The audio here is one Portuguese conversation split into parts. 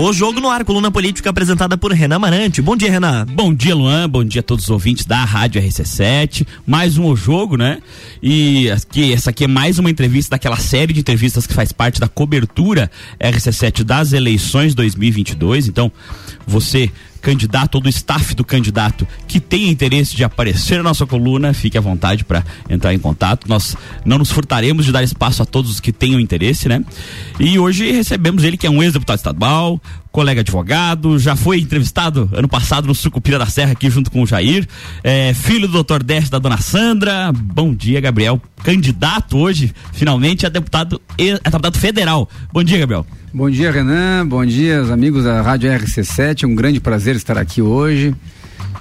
O Jogo no Ar, coluna política apresentada por Renan Marante. Bom dia, Renan. Bom dia, Luan. Bom dia a todos os ouvintes da Rádio RC7. Mais um O Jogo, né? E aqui, essa aqui é mais uma entrevista daquela série de entrevistas que faz parte da cobertura RC7 das eleições 2022. Então, você candidato ou do staff do candidato que tenha interesse de aparecer na nossa coluna, fique à vontade para entrar em contato. Nós não nos furtaremos de dar espaço a todos os que tenham interesse, né? E hoje recebemos ele que é um ex-deputado estadual, colega advogado, já foi entrevistado ano passado no Sucupira da Serra aqui junto com o Jair, é, filho do doutor Décio da dona Sandra. Bom dia, Gabriel. Candidato hoje, finalmente, a deputado, a deputado federal. Bom dia, Gabriel. Bom dia, Renan. Bom dia, os amigos da Rádio RC7. Um grande prazer estar aqui hoje,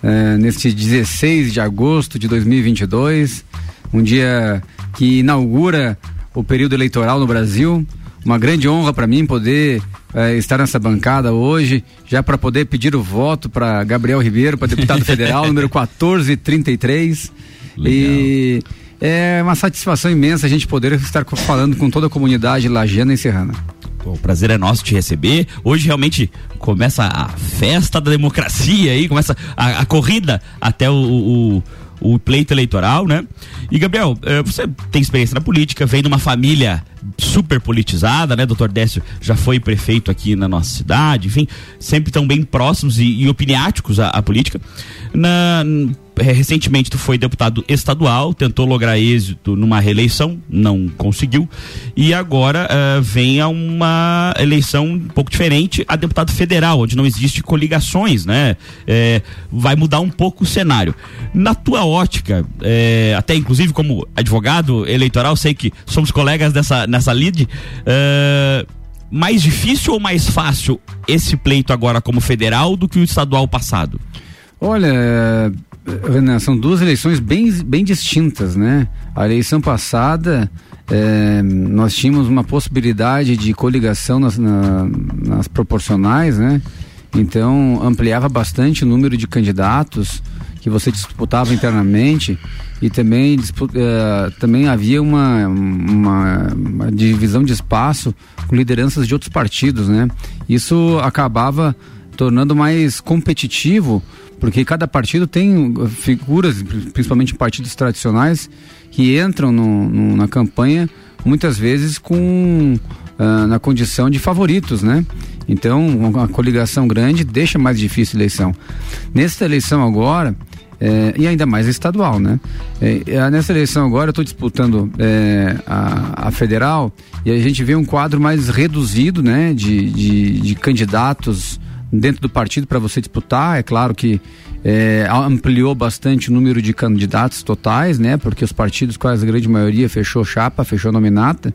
é, neste 16 de agosto de 2022. Um dia que inaugura o período eleitoral no Brasil. Uma grande honra para mim poder é, estar nessa bancada hoje, já para poder pedir o voto para Gabriel Ribeiro, para deputado federal, número 1433. Legal. E é uma satisfação imensa a gente poder estar falando com toda a comunidade lajana e serrana. O prazer é nosso te receber. Hoje realmente começa a festa da democracia aí, começa a, a corrida até o, o, o, pleito eleitoral, né? E Gabriel, eh, você tem experiência na política, vem de uma família super politizada, né? Doutor Décio já foi prefeito aqui na nossa cidade, enfim, sempre tão bem próximos e, e opiniáticos à, à política. Na, recentemente tu foi deputado estadual, tentou lograr êxito numa reeleição, não conseguiu, e agora uh, vem a uma eleição um pouco diferente, a deputado federal, onde não existe coligações, né? É, vai mudar um pouco o cenário. Na tua ótica, é, até inclusive como advogado eleitoral, sei que somos colegas dessa, nessa lead, uh, mais difícil ou mais fácil esse pleito agora como federal do que o estadual passado? Olha, Renan, são duas eleições bem, bem distintas, né? A eleição passada, é, nós tínhamos uma possibilidade de coligação nas, na, nas proporcionais, né? Então, ampliava bastante o número de candidatos que você disputava internamente e também, uh, também havia uma, uma, uma, divisão de espaço com lideranças de outros partidos, né? Isso acabava tornando mais competitivo porque cada partido tem figuras, principalmente partidos tradicionais, que entram no, no, na campanha muitas vezes com uh, na condição de favoritos, né? Então, uma coligação grande deixa mais difícil a eleição. Nesta eleição agora, é, e ainda mais estadual, né? É, nessa eleição agora eu estou disputando é, a, a, federal e a gente vê um quadro mais reduzido, né? De, de, de candidatos dentro do partido para você disputar. É claro que é, ampliou bastante o número de candidatos totais, né? Porque os partidos, quase a grande maioria, fechou chapa, fechou nominata.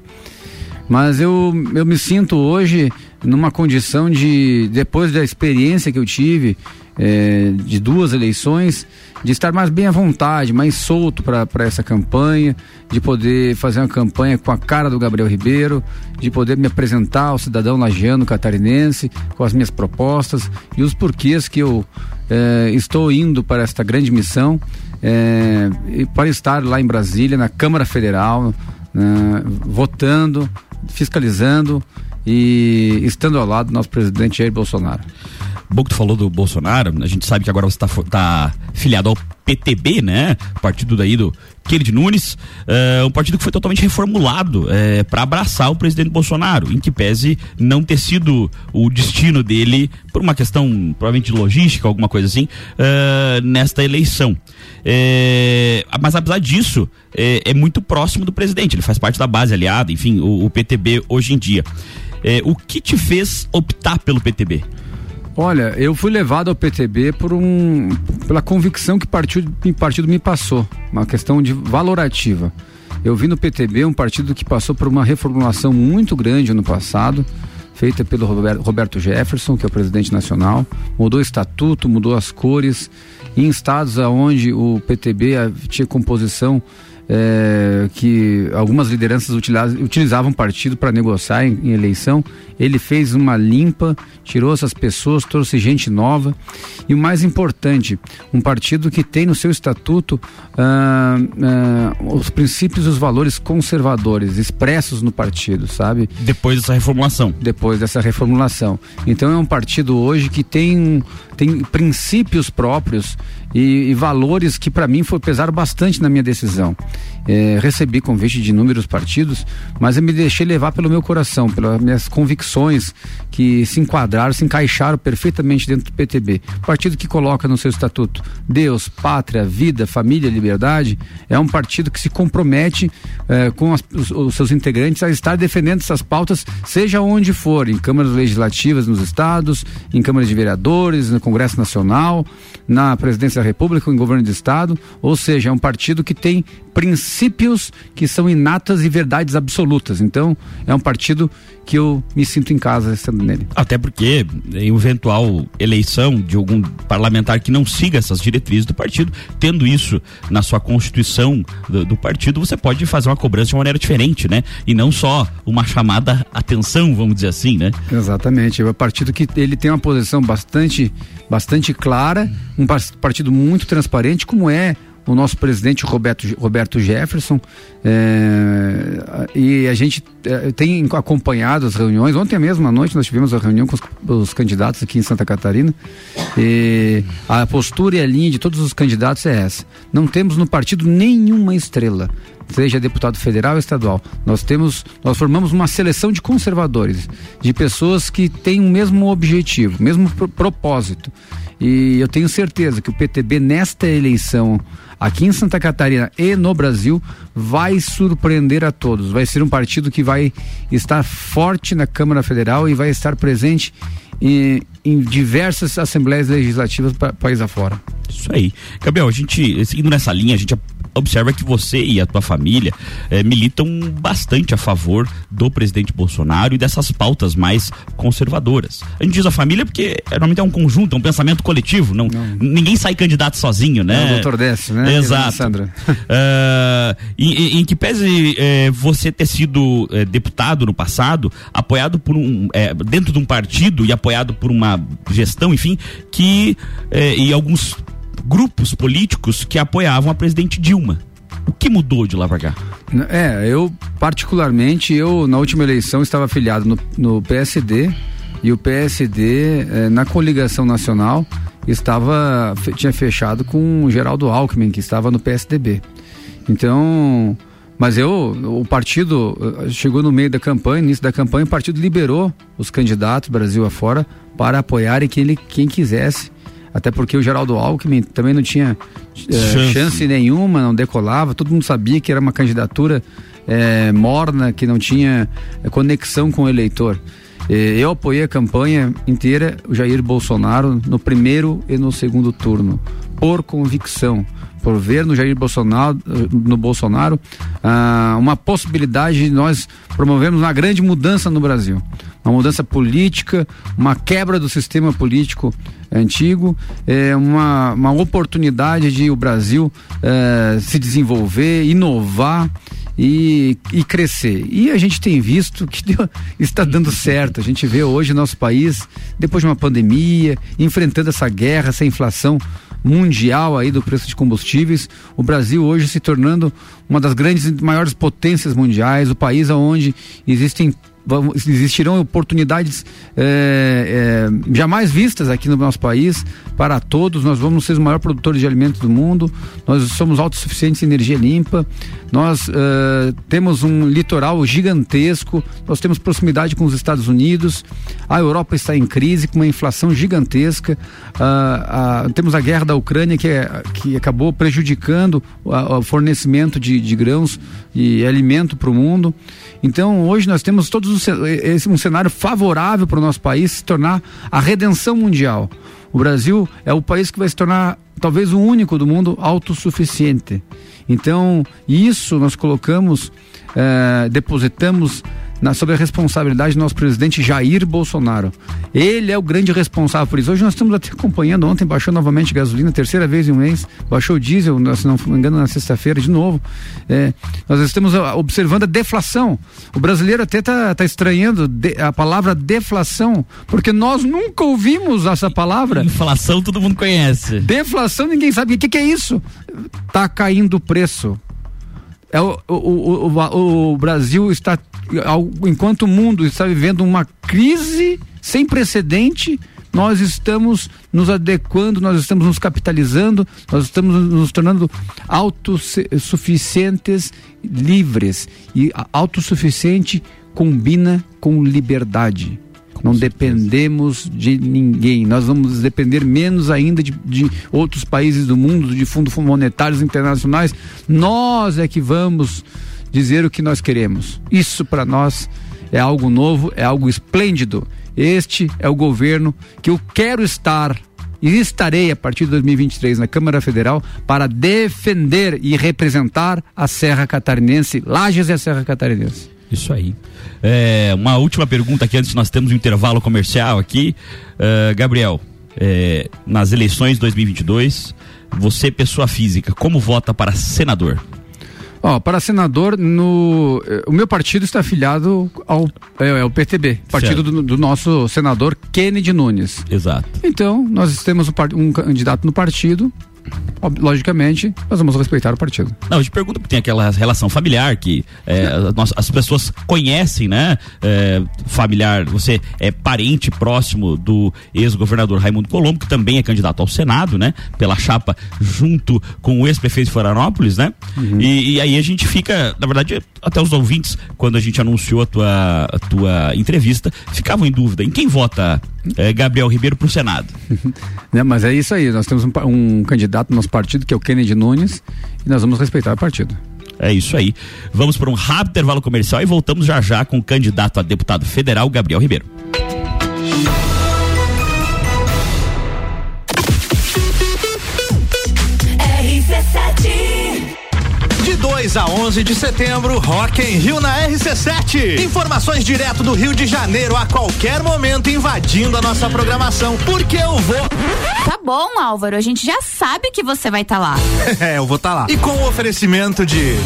Mas eu, eu me sinto hoje numa condição de, depois da experiência que eu tive é, de duas eleições, de estar mais bem à vontade, mais solto para essa campanha, de poder fazer uma campanha com a cara do Gabriel Ribeiro, de poder me apresentar ao cidadão lagiano catarinense com as minhas propostas e os porquês que eu é, estou indo para esta grande missão, é, para estar lá em Brasília, na Câmara Federal, né, votando, fiscalizando e estando ao lado do nosso presidente Jair Bolsonaro. Que tu falou do Bolsonaro, a gente sabe que agora você está tá filiado ao PTB, né? Partido daí do Kennedy Nunes, uh, um partido que foi totalmente reformulado uh, eh, para abraçar o presidente Bolsonaro, em que pese não ter sido o destino dele por uma questão provavelmente de logística, alguma coisa assim, uh, nesta eleição. mas apesar disso, é muito próximo do presidente, ele faz parte da base aliada, enfim, o, o PTB hoje em dia. o que te fez optar pelo PTB? Olha, eu fui levado ao PTB por um, pela convicção que o partido, partido me passou, uma questão de valorativa. Eu vi no PTB um partido que passou por uma reformulação muito grande ano passado, feita pelo Roberto Jefferson, que é o presidente nacional, mudou o estatuto, mudou as cores, em estados onde o PTB tinha composição é, que algumas lideranças utilizavam partido para negociar em, em, eleição. Ele fez uma limpa, tirou essas pessoas, trouxe gente nova. E o mais importante, um partido que tem no seu estatuto ah, ah, os princípios e os valores conservadores expressos no partido, sabe? Depois dessa reformulação. Depois dessa reformulação. Então é um partido hoje que tem, tem princípios próprios e, e valores que para mim foi, pesaram bastante na minha decisão. É, recebi convite de inúmeros partidos, mas eu me deixei levar pelo meu coração, pelas minhas convicções que se enquadraram, se encaixaram perfeitamente dentro do PTB. Partido que coloca no seu estatuto Deus, pátria, vida, família, liberdade, é um partido que se compromete é, com as, os, os, seus integrantes a estar defendendo essas pautas, seja onde for, em câmaras legislativas nos estados, em câmaras de vereadores, no Congresso Nacional, na presidência da República, em governo de estado, ou seja, é um partido que tem princípios que são inatas e verdades absolutas. Então, é um partido que eu me sinto em casa estando nele. Até porque, em eventual eleição de algum parlamentar que não siga essas diretrizes do partido, tendo isso na sua constituição do, do partido, você pode fazer uma cobrança de uma maneira diferente, né? E não só uma chamada atenção, vamos dizer assim, né? Exatamente. É um partido que ele tem uma posição bastante, bastante clara, um partido muito transparente, como é o nosso presidente Roberto, Roberto Jefferson é, e a gente é, tem acompanhado as reuniões. Ontem mesmo à noite nós tivemos a reunião com os, os, candidatos aqui em Santa Catarina e a postura e a linha de todos os candidatos é essa. Não temos no partido nenhuma estrela seja deputado federal ou estadual. Nós temos, nós formamos uma seleção de conservadores, de pessoas que têm o mesmo objetivo, o mesmo propósito. E eu tenho certeza que o PTB nesta eleição aqui em Santa Catarina e no Brasil vai surpreender a todos. Vai ser um partido que vai estar forte na Câmara Federal e vai estar presente em, em diversas assembleias legislativas para país afora. Isso aí. Gabriel, a gente, seguindo nessa linha, a gente observa que você e a tua família eh, militam bastante a favor do presidente Bolsonaro e dessas pautas mais conservadoras. A gente diz a família porque é, normalmente é um conjunto, é um pensamento coletivo. Não, não. Ninguém sai candidato sozinho, né? É o doutor Décio, né? Exato. Sandra. Uh, em, em, que pese eh, você ter sido eh, deputado no passado, apoiado por um. dentro de um partido e apoiado por uma gestão, enfim, que. e alguns grupos políticos que apoiavam a presidente Dilma. O que mudou de lá pra cá? É, eu particularmente, eu na última eleição estava afiliado no, no PSD e o PSD eh, na coligação nacional estava tinha fechado com o Geraldo Alckmin que estava no PSDB. Então, mas eu, o partido eh, chegou no meio da campanha, início da campanha, o partido liberou os candidatos Brasil afora para apoiarem quem, ele, quem quisesse até porque o Geraldo Alckmin também não tinha é, chance. chance. nenhuma, não decolava, todo mundo sabia que era uma candidatura é, morna, que não tinha conexão com o eleitor. Eu apoiei a campanha inteira, o Jair Bolsonaro, no primeiro e no segundo turno, por convicção por ver no Jair Bolsonaro, no Bolsonaro ah, uma possibilidade de nós promovermos uma grande mudança no Brasil. Uma mudança política, uma quebra do sistema político antigo, é uma, uma oportunidade de o Brasil é, se desenvolver, inovar e, e crescer. E a gente tem visto que deu, está dando certo. A gente vê hoje nosso país, depois de uma pandemia, enfrentando essa guerra, essa inflação mundial aí do preço de combustíveis, o Brasil hoje se tornando uma das grandes maiores potências mundiais, o país onde existem existirão oportunidades é, é, jamais vistas aqui no nosso país para todos. Nós vamos ser os maiores produtores de alimentos do mundo. Nós somos autossuficientes em energia limpa. Nós uh, temos um litoral gigantesco. Nós temos proximidade com os Estados Unidos. A Europa está em crise com uma inflação gigantesca. Uh, temos a guerra da Ucrânia que, é, que acabou prejudicando o fornecimento de, de grãos e alimento para o mundo. Então, hoje nós temos todos um cenário favorável para o nosso país se tornar a redenção mundial. O Brasil é o país que vai se tornar talvez o único do mundo autossuficiente. Então, isso nós colocamos, eh, depositamos na, sobre a responsabilidade do nosso presidente Jair Bolsonaro. Ele é o grande responsável por isso. Hoje nós estamos até acompanhando, ontem baixou novamente gasolina, terceira vez em um mês, baixou o diesel, se não me engano, na sexta-feira de novo. É, nós estamos ah, observando a deflação. O brasileiro até está tá estranhando a palavra deflação, porque nós nunca ouvimos essa palavra. Inflação todo mundo conhece. Deflação ninguém sabe. O que, que é isso? Tá caindo o preço. É o, o, o, o, Brasil está, enquanto o mundo está vivendo uma crise sem precedente, nós estamos nos adequando, nós estamos nos capitalizando, nós estamos nos tornando autossuficientes, livres. E autossuficiente combina com liberdade. Não dependemos de ninguém. Nós vamos depender menos ainda de, de outros países do mundo, de fundos monetários internacionais. Nós é que vamos dizer o que nós queremos. Isso para nós é algo novo, é algo esplêndido. Este é o governo que eu quero estar e estarei a partir de 2023 na Câmara Federal para defender e representar a Serra Catarinense, Lages e a Serra Catarinense. Isso aí. É, uma última pergunta aqui antes nós temos um intervalo comercial aqui. Uh, Gabriel, é, nas eleições 2022, você, pessoa física, como vota para senador? Ó, para senador, no, eh, o meu partido está afiliado ao, é, é o PTB, partido do, do, nosso senador Kennedy Nunes. Exato. Então, nós temos um candidato no partido, logicamente, nós vamos respeitar o partido. Não, eu te pergunto porque tem aquela relação familiar que é, as, as, pessoas conhecem, né? É, familiar, você é parente próximo do ex-governador Raimundo Colombo, que também é candidato ao Senado, né? Pela chapa junto com o ex-prefeito de Florianópolis, né? Uhum. E, e, aí a gente fica, na verdade, até os ouvintes, quando a gente anunciou a tua, a tua entrevista, ficavam em dúvida em quem vota é, Gabriel Ribeiro para o Senado. né, mas é isso aí, nós temos um, um candidato no nosso partido, que é o Kennedy Nunes, e nós vamos respeitar o partido. É isso aí. Vamos para um rápido intervalo comercial e voltamos já já com o candidato a deputado federal, Gabriel Ribeiro. 2 a 11 de setembro, Rock em Rio na RC7. Informações direto do Rio de Janeiro a qualquer momento invadindo a nossa programação, porque eu vou. Tá bom, Álvaro, a gente já sabe que você vai estar tá lá. é, eu vou estar tá lá. E com o oferecimento de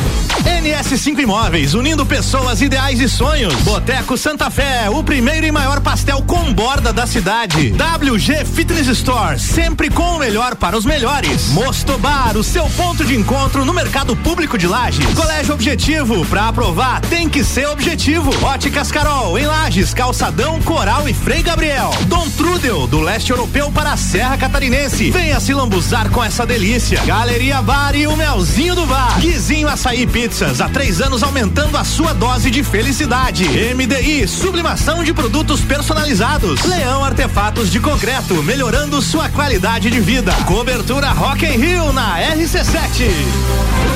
NS5 Imóveis, unindo pessoas, ideais e sonhos. Boteco Santa Fé, o primeiro e maior pastel com borda da cidade. WG Fitness Store, sempre com o melhor para os melhores. Mosto Bar, o seu ponto de encontro no mercado público de Lages. Colégio Objetivo, pra aprovar tem que ser objetivo. Óticas Carol, em Lages, Calçadão, Coral e Frei Gabriel. Dom Trudel, do leste europeu para a Serra Catarinense. Venha se lambuzar com essa delícia. Galeria Bar e o Melzinho do Bar. Guizinho Açaí Pizzas, há três anos aumentando a sua dose de felicidade. MDI, sublimação de produtos personalizados. Leão Artefatos de Concreto, melhorando sua qualidade de vida. Cobertura Rock in Rio na RC7.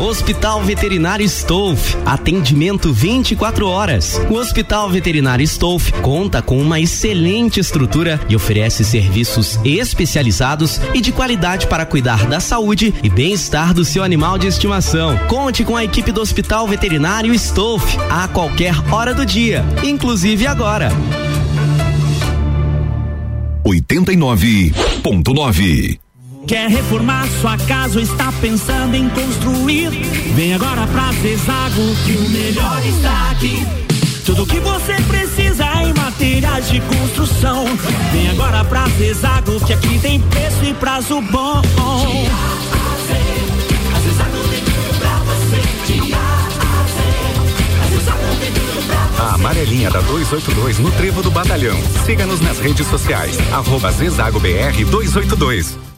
Hospital Veterinário Stolf, atendimento 24 horas. O Hospital Veterinário Stolf conta com uma excelente estrutura e oferece serviços especializados e de qualidade para cuidar da saúde e bem-estar do seu animal de estimação. Conte com a equipe do Hospital Veterinário Stolf a qualquer hora do dia, inclusive agora. 89.9 Quer reformar sua casa ou está pensando em construir? Vem agora pra Zezago que o melhor está aqui. Tudo que você precisa em materiais de construção. Vem agora pra Zezago que aqui tem preço e prazo bom. A amarelinha da 282 no Trevo do Batalhão. Siga-nos nas redes sociais. Arroba Zezago BR 282.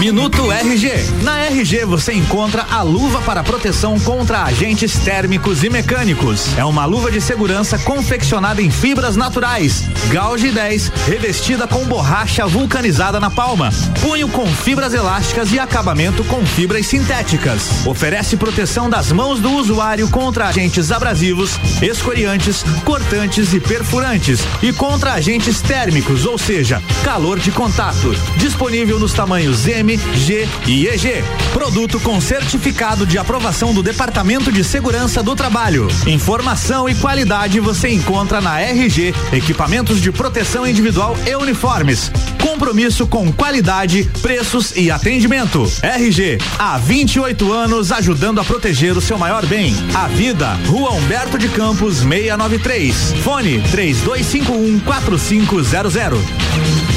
Minuto RG. Na RG você encontra a luva para proteção contra agentes térmicos e mecânicos. É uma luva de segurança confeccionada em fibras naturais. Gauge 10, revestida com borracha vulcanizada na palma. Punho com fibras elásticas e acabamento com fibras sintéticas. Oferece proteção das mãos do usuário contra agentes abrasivos, escoriantes, cortantes e perfurantes e contra agentes térmicos, ou seja, calor de contato. Disponível nos tamanhos M, G e EG. Produto com certificado de aprovação do Departamento de Segurança do Trabalho. Informação e qualidade você encontra na RG, equipamentos de proteção individual e uniformes. Compromisso com qualidade, preços e atendimento. RG, há 28 anos ajudando a proteger o seu maior bem, a vida. Rua Humberto de Campos 693. Fone 3251 4500.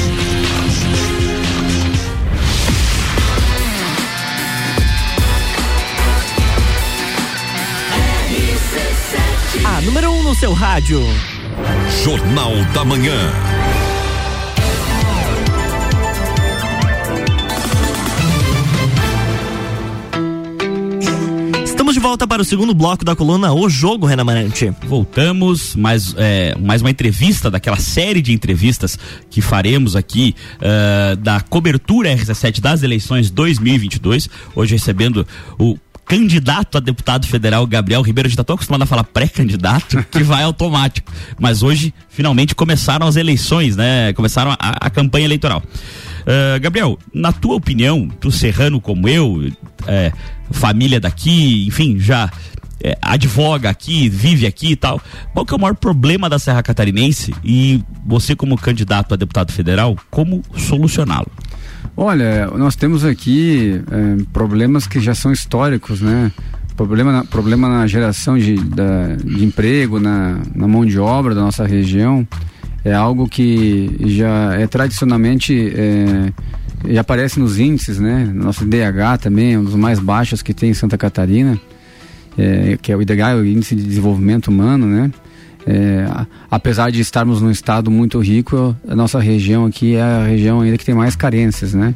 No seu rádio. Jornal da Manhã. Estamos de volta para o segundo bloco da coluna O Jogo, Renan Marante. Voltamos, mais, é, mais uma entrevista daquela série de entrevistas que faremos aqui uh, da cobertura RC7 das eleições 2022. Hoje recebendo o candidato a deputado federal Gabriel Ribeiro. A gente tá tão acostumado a falar pré-candidato que vai automático. Mas hoje, finalmente, começaram as eleições, né? Começaram a, a campanha eleitoral. Uh, Gabriel, na tua opinião, tu serrano como eu, é, família daqui, enfim, já é, advoga aqui, vive aqui e tal. Qual que é o maior problema da Serra Catarinense e você como candidato a deputado federal, como solucioná-lo? Olha, nós temos aqui é, problemas que já são históricos, né? Problema na, problema na geração de, da, de emprego, na, na mão de obra da nossa região. É algo que já é tradicionalmente. É, já aparece nos índices, né? Nosso IDH também é um dos mais baixos que tem em Santa Catarina, é, que é o IDH, o Índice de Desenvolvimento Humano, né? É, apesar de estarmos num estado muito rico, a nossa região aqui é a região ainda que tem mais carências, né?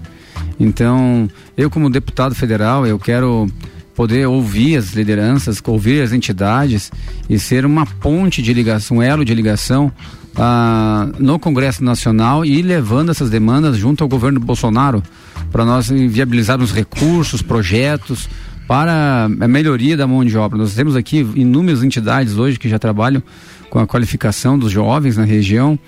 Então, eu como deputado federal, eu quero poder ouvir as lideranças, ouvir as entidades e ser uma ponte de ligação, um elo de ligação ah, no Congresso Nacional e levando essas demandas junto ao governo Bolsonaro para nós viabilizarmos recursos, projetos para a melhoria da mão de obra. Nós temos aqui inúmeras entidades hoje que já trabalham com a qualificação dos jovens na região,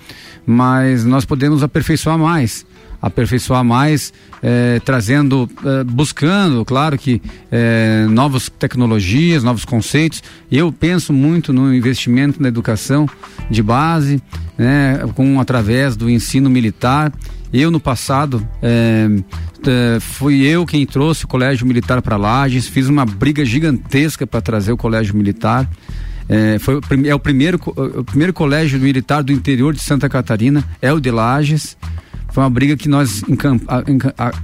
mas nós podemos aperfeiçoar mais aperfeiçoar mais, eh, trazendo, eh, buscando, claro que eh, novas tecnologias, novos conceitos. Eu penso muito no investimento na educação de base, né, com através do ensino militar. Eu no passado fui eu quem trouxe o Colégio Militar para Lages, fiz uma briga gigantesca para trazer o Colégio Militar. É, foi, é o primeiro, o primeiro colégio militar do interior de Santa Catarina, é o de Lages. Foi uma briga que nós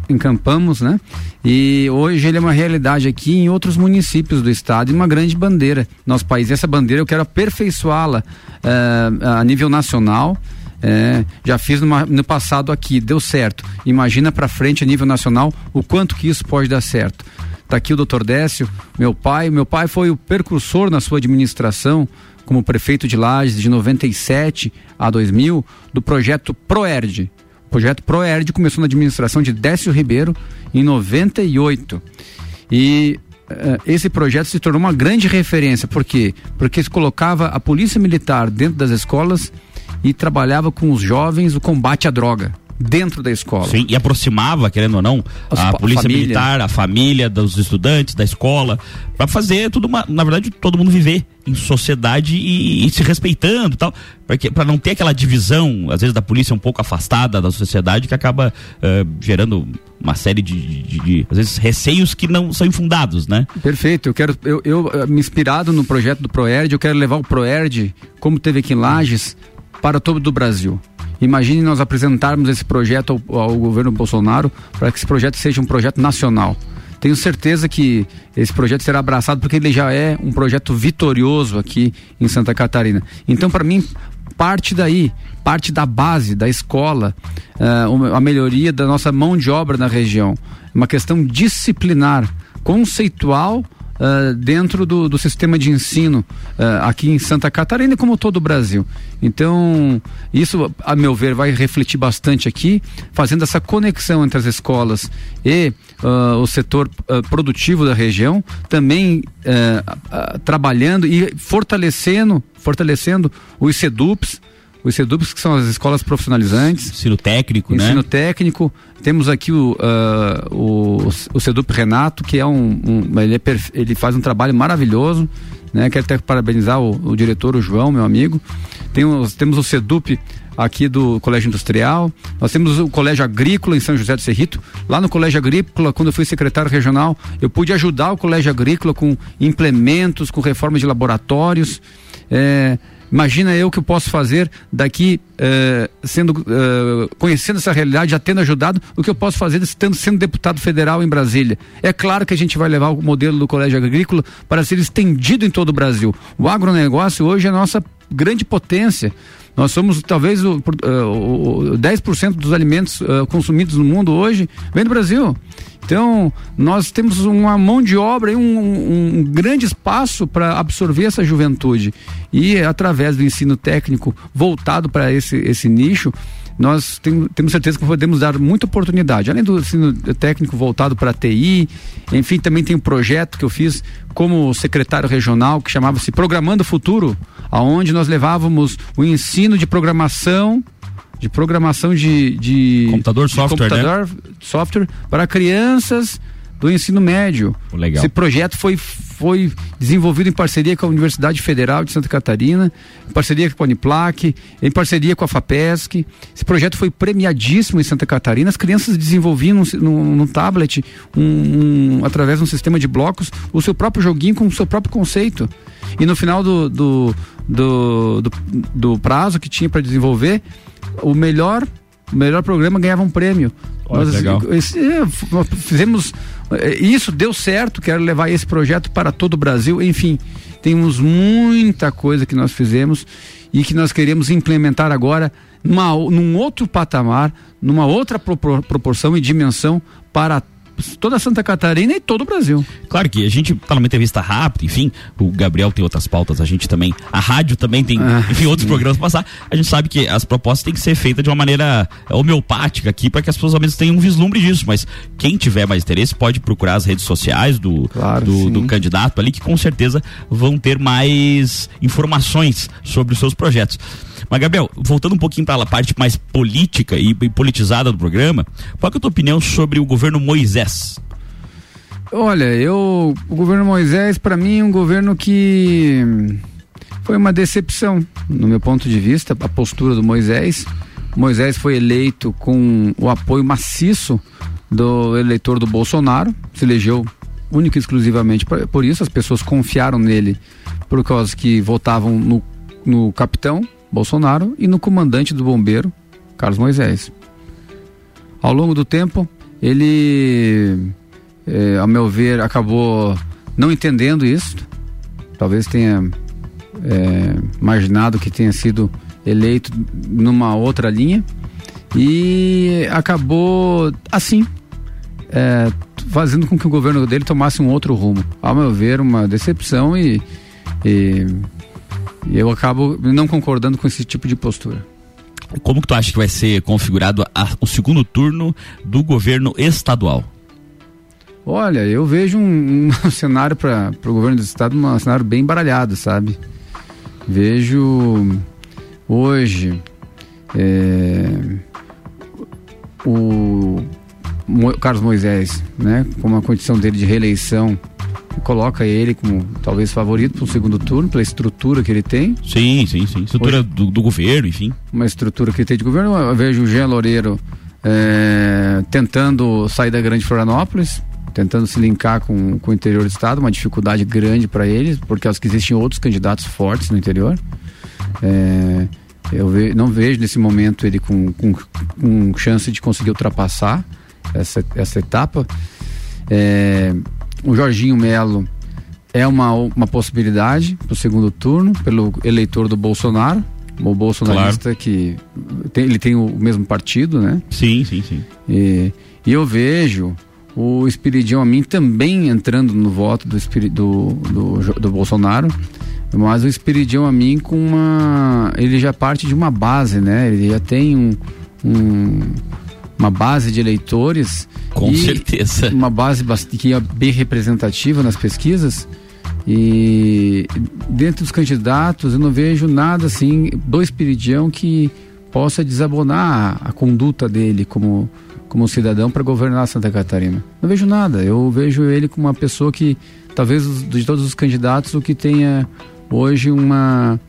encampamos, né? E hoje ele é uma realidade aqui em outros municípios do estado e uma grande bandeira no nosso país. Essa bandeira eu quero aperfeiçoá-la uh, a nível nacional. É, já fiz numa, no passado aqui, deu certo. Imagina para frente a nível nacional o quanto que isso pode dar certo. Tá aqui o doutor Décio, meu pai. Meu pai foi o precursor na sua administração como prefeito de Lages de 97 a 2000 do projeto Proerd, o projeto ProERD começou na administração de Décio Ribeiro em 98. E uh, esse projeto se tornou uma grande referência. Por quê? Porque se colocava a polícia militar dentro das escolas e trabalhava com os jovens o combate à droga dentro da escola. Sim, e aproximava, querendo ou não, As a polícia família. militar, a família dos estudantes, da escola, para fazer tudo uma, na verdade, todo mundo viver em sociedade e, e se respeitando e tal, para não ter aquela divisão, às vezes da polícia um pouco afastada da sociedade que acaba uh, gerando uma série de, de, de, às vezes receios que não são infundados, né? Perfeito. Eu quero eu, eu eh, me inspirado no projeto do Proerd, eu quero levar o Proerd como teve aqui em Lages para todo o Brasil. Imagine nós apresentarmos esse projeto ao, ao governo Bolsonaro para que esse projeto seja um projeto nacional. Tenho certeza que esse projeto será abraçado porque ele já é um projeto vitorioso aqui em Santa Catarina. Então, para mim, parte daí, parte da base, da escola, uh, a melhoria da nossa mão de obra na região. Uma questão disciplinar, conceitual uh, dentro do, do, sistema de ensino uh, aqui em Santa Catarina, como todo o Brasil. Então, isso, a meu ver, vai refletir bastante aqui, fazendo essa conexão entre as escolas e uh, o setor produtivo da região, também trabalhando e fortalecendo, fortalecendo os SEDUPs, os CEDUPs, que são as escolas profissionalizantes. Ensino técnico, ensino né? Ensino técnico. Temos aqui o, uh, o, o CEDUP Renato, que é um. um ele, é perfe... ele faz um trabalho maravilhoso. Né? Quero até parabenizar o, o diretor, o João, meu amigo. Tem os, temos o CEDUP aqui do Colégio Industrial. Nós temos o Colégio Agrícola em São José do Cerrito. Lá no Colégio Agrícola, quando eu fui secretário regional, eu pude ajudar o Colégio Agrícola com implementos, com reformas de laboratórios. É, Imagina eu que eu posso fazer daqui, uh, sendo uh, conhecendo essa realidade, já tendo ajudado, o que eu posso fazer estando sendo deputado federal em Brasília. É claro que a gente vai levar o modelo do Colégio Agrícola para ser estendido em todo o Brasil. O agronegócio hoje é a nossa grande potência. Nós somos talvez o, uh, o 10% dos alimentos uh, consumidos no mundo hoje vem do Brasil. Então, nós temos uma mão de obra e um, um, um grande espaço para absorver essa juventude. E através do ensino técnico voltado para esse, esse nicho, nós tem, temos certeza que podemos dar muita oportunidade. Além do ensino técnico voltado para TI, enfim, também tem um projeto que eu fiz como secretário regional que chamava-se Programando o Futuro, aonde nós levávamos o ensino de programação de programação de, de computador, de software, computador, né? software para crianças do ensino médio. Legal. Esse projeto foi, foi desenvolvido em parceria com a Universidade Federal de Santa Catarina, em parceria com a Uniplac, em parceria com a FAPESC. Esse projeto foi premiadíssimo em Santa Catarina. As crianças desenvolviam no, tablet, um, um, através de um sistema de blocos, o seu próprio joguinho com o seu próprio conceito. E no final do, do, do, do, do prazo que tinha para desenvolver, o melhor o melhor programa ganhava um prêmio. Olha, nós, legal. Esse, é, nós fizemos é, isso deu certo. Quero levar esse projeto para todo o Brasil. Enfim, temos muita coisa que nós fizemos e que nós queremos implementar agora numa, num outro patamar, numa outra propor, proporção e dimensão para toda Santa Catarina e todo o Brasil. Claro que a gente tá numa entrevista rápida, enfim, o Gabriel tem outras pautas, a gente também, a rádio também tem, ah, enfim, outros sim. programas pra passar. A gente sabe que as propostas têm que ser feitas de uma maneira homeopática aqui para que as pessoas ao menos tenham um vislumbre disso, mas quem tiver mais interesse pode procurar as redes sociais do, claro, do, do, candidato ali, que com certeza vão ter mais informações sobre os seus projetos. Mas, Gabriel, voltando um pouquinho para a parte mais política e, e politizada do programa, qual é a tua opinião sobre o governo Moisés? Olha, eu. O governo Moisés, para mim, é um governo que foi uma decepção, no meu ponto de vista, a postura do Moisés. Moisés foi eleito com o apoio maciço do eleitor do Bolsonaro, se elegeu única e exclusivamente por isso, as pessoas confiaram nele por causa que votavam no, no capitão, Bolsonaro e no comandante do bombeiro, Carlos Moisés. Ao longo do tempo, ele, é, ao meu ver, acabou não entendendo isso. Talvez tenha é, imaginado que tenha sido eleito numa outra linha e acabou assim é, fazendo com que o governo dele tomasse um outro rumo. Ao meu ver, uma decepção e, e e eu acabo não concordando com esse tipo de postura. Como que tu acha que vai ser configurado a, o segundo turno do governo estadual? Olha, eu vejo um, um cenário para o governo do estado, um cenário bem embaralhado, sabe? Vejo hoje é, o Carlos Moisés, né, com a condição dele de reeleição coloca ele como talvez favorito para o segundo turno, pela estrutura que ele tem. Sim, sim, sim. Estrutura Hoje, do, do, governo, enfim. Uma estrutura que ele tem de governo. Eu vejo o Jean Loureiro é, tentando sair da grande Florianópolis, tentando se linkar com, com o interior do estado, uma dificuldade grande para eles, porque acho que existem outros candidatos fortes no interior. É, eu ve, não vejo nesse momento ele com, com, com chance de conseguir ultrapassar essa, essa etapa. É, o Jorginho Melo é uma, uma possibilidade para o segundo turno, pelo eleitor do Bolsonaro, o bolsonarista que tem, ele tem o mesmo partido, né? Sim, sim, sim. E, e eu vejo o Espiridião a mim também entrando no voto do, do, do, do Bolsonaro, mas o Espiridião a mim com uma. Ele já parte de uma base, né? Ele já tem um, um uma base de eleitores. Com certeza. Uma base que é bem representativa nas pesquisas. E dentro dos candidatos eu não vejo nada assim do Espiridião que possa desabonar a, conduta dele como, como cidadão para governar Santa Catarina. Não vejo nada. Eu vejo ele como uma pessoa que, talvez de todos os candidatos, o que tenha hoje uma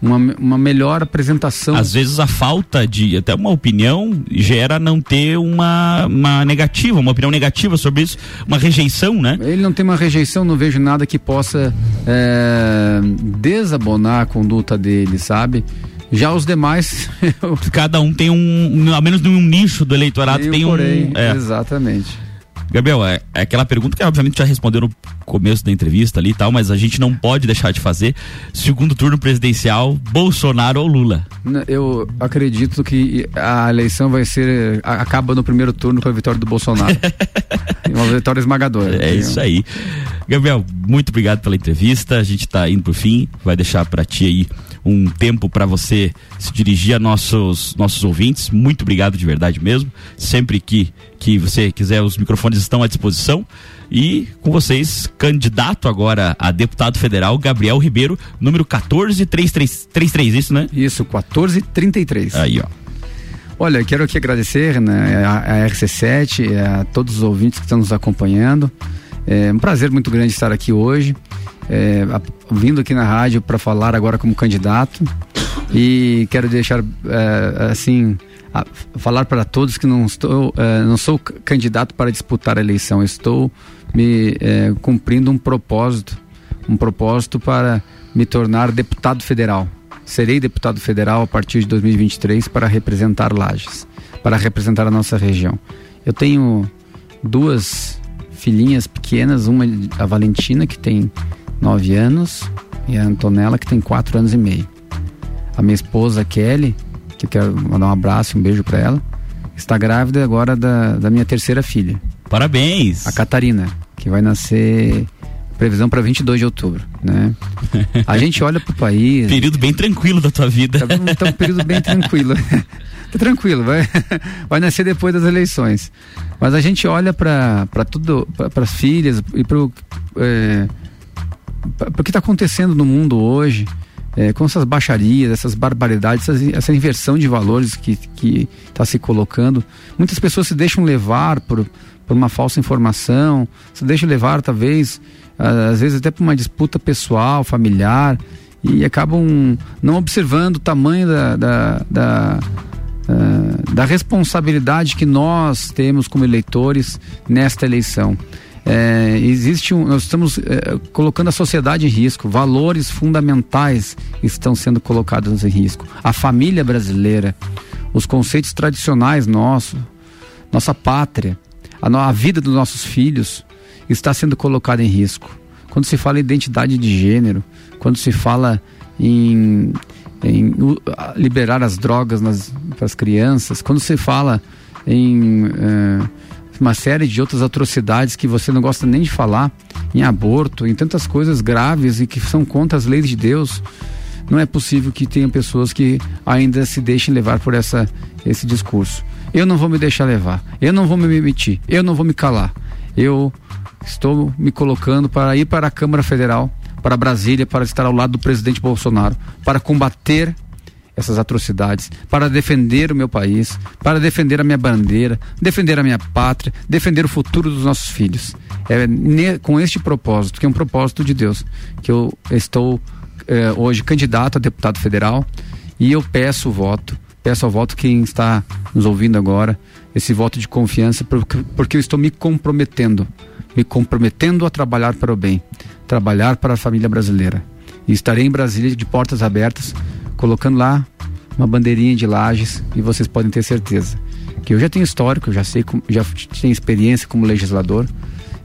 uma, uma melhor apresentação. Às vezes a falta de até uma opinião gera não ter uma, uma negativa, uma opinião negativa sobre isso, uma rejeição, né? Ele não tem uma rejeição, não vejo nada que possa é, desabonar a conduta dele, sabe? Já os demais. Cada um tem um, ao menos num nicho do eleitorado tem, tem um. Porém, é. Exatamente. Gabriel, é, é, aquela pergunta que obviamente já respondeu no começo da entrevista ali e tal, mas a gente não pode deixar de fazer. Segundo turno presidencial, Bolsonaro ou Lula? Eu acredito que a eleição vai ser. acaba no primeiro turno com a vitória do Bolsonaro. Uma vitória esmagadora. É isso aí. Gabriel, muito obrigado pela entrevista. A gente está indo pro fim. Vai deixar para ti aí um tempo para você se dirigir a nossos nossos ouvintes. Muito obrigado de verdade mesmo. Sempre que que você quiser, os microfones estão à disposição. E com vocês, candidato agora a deputado federal, Gabriel Ribeiro, número 1433, isso, né? Isso, 1433. Aí, ó. Olha, quero aqui agradecer né, a, a RC7, a todos os ouvintes que estão nos acompanhando. É um prazer muito grande estar aqui hoje é, vindo aqui na rádio para falar agora como candidato. E quero deixar é, assim falar para todos que não estou é, não sou candidato para disputar a eleição. Estou me é, cumprindo um propósito um propósito para me tornar deputado federal. Serei deputado federal a partir de 2023 para representar Lages para representar a nossa região. Eu tenho duas filhinhas pequenas uma a Valentina que tem nove anos, e a Antonella, que tem quatro anos e meio. A minha esposa, Kelly, que eu quero mandar um abraço, um beijo para ela, está grávida agora da, da minha terceira filha. Parabéns! A Catarina, que vai nascer previsão para 22 de outubro, né? A gente olha pro país. Período bem tranquilo da tua vida. Tá, tá um período bem tranquilo. tá tranquilo, vai, vai nascer depois das eleições. Mas a gente olha para tudo, para as filhas e para é, o que está acontecendo no mundo hoje, é, com essas baixarias, essas barbaridades, essas, essa inversão de valores que está se colocando. Muitas pessoas se deixam levar por, por uma falsa informação, se deixam levar, talvez, às vezes até por uma disputa pessoal, familiar, e acabam não observando o tamanho da, da, da Uh, da responsabilidade que nós temos como eleitores nesta eleição. É, existe um, nós estamos é, colocando a sociedade em risco, valores fundamentais estão sendo colocados em risco. A família brasileira, os conceitos tradicionais nossos, nossa pátria, a, a vida dos nossos filhos está sendo colocada em risco. Quando se fala em identidade de gênero, quando se fala em, em liberar as drogas para as crianças, quando se fala em uh, uma série de outras atrocidades que você não gosta nem de falar, em aborto, em tantas coisas graves e que são contra as leis de Deus. Não é possível que tenha pessoas que ainda se deixem levar por essa, esse discurso. Eu não vou me deixar levar, eu não vou me emitir, eu não vou me calar. Eu estou me colocando para ir para a Câmara Federal, para Brasília, para estar ao lado do presidente Bolsonaro, para combater essas atrocidades, para defender o meu país, para defender a minha bandeira, defender a minha pátria, defender o futuro dos nossos filhos. É com este propósito, que é um propósito de Deus, que eu estou é, hoje candidato a deputado federal e eu peço o voto, peço ao voto quem está nos ouvindo agora, esse voto de confiança, porque, porque eu estou me comprometendo, me comprometendo a trabalhar para o bem, trabalhar para a família brasileira. E estarei em Brasília de portas abertas colocando lá uma bandeirinha de lajes e vocês podem ter certeza que eu já tenho histórico, já sei, já tenho experiência como legislador,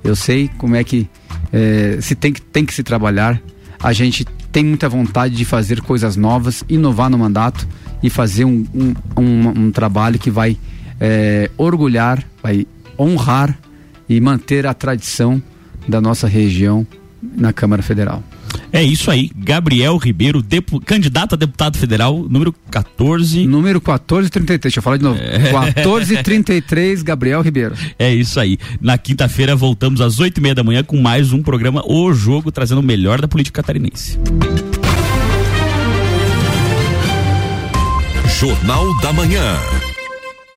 eu sei como é que é, se tem que tem que se trabalhar. A gente tem muita vontade de fazer coisas novas, inovar no mandato e fazer um, um, um, um trabalho que vai é, orgulhar, vai honrar e manter a tradição da nossa região na Câmara Federal. É isso aí, Gabriel Ribeiro, depu, candidato a deputado federal, número 14. Número 1433, deixa eu falar de novo. É. 1433, Gabriel Ribeiro. É isso aí. Na quinta-feira voltamos às oito e meia da manhã com mais um programa O Jogo, trazendo o melhor da política catarinense. Jornal da Manhã.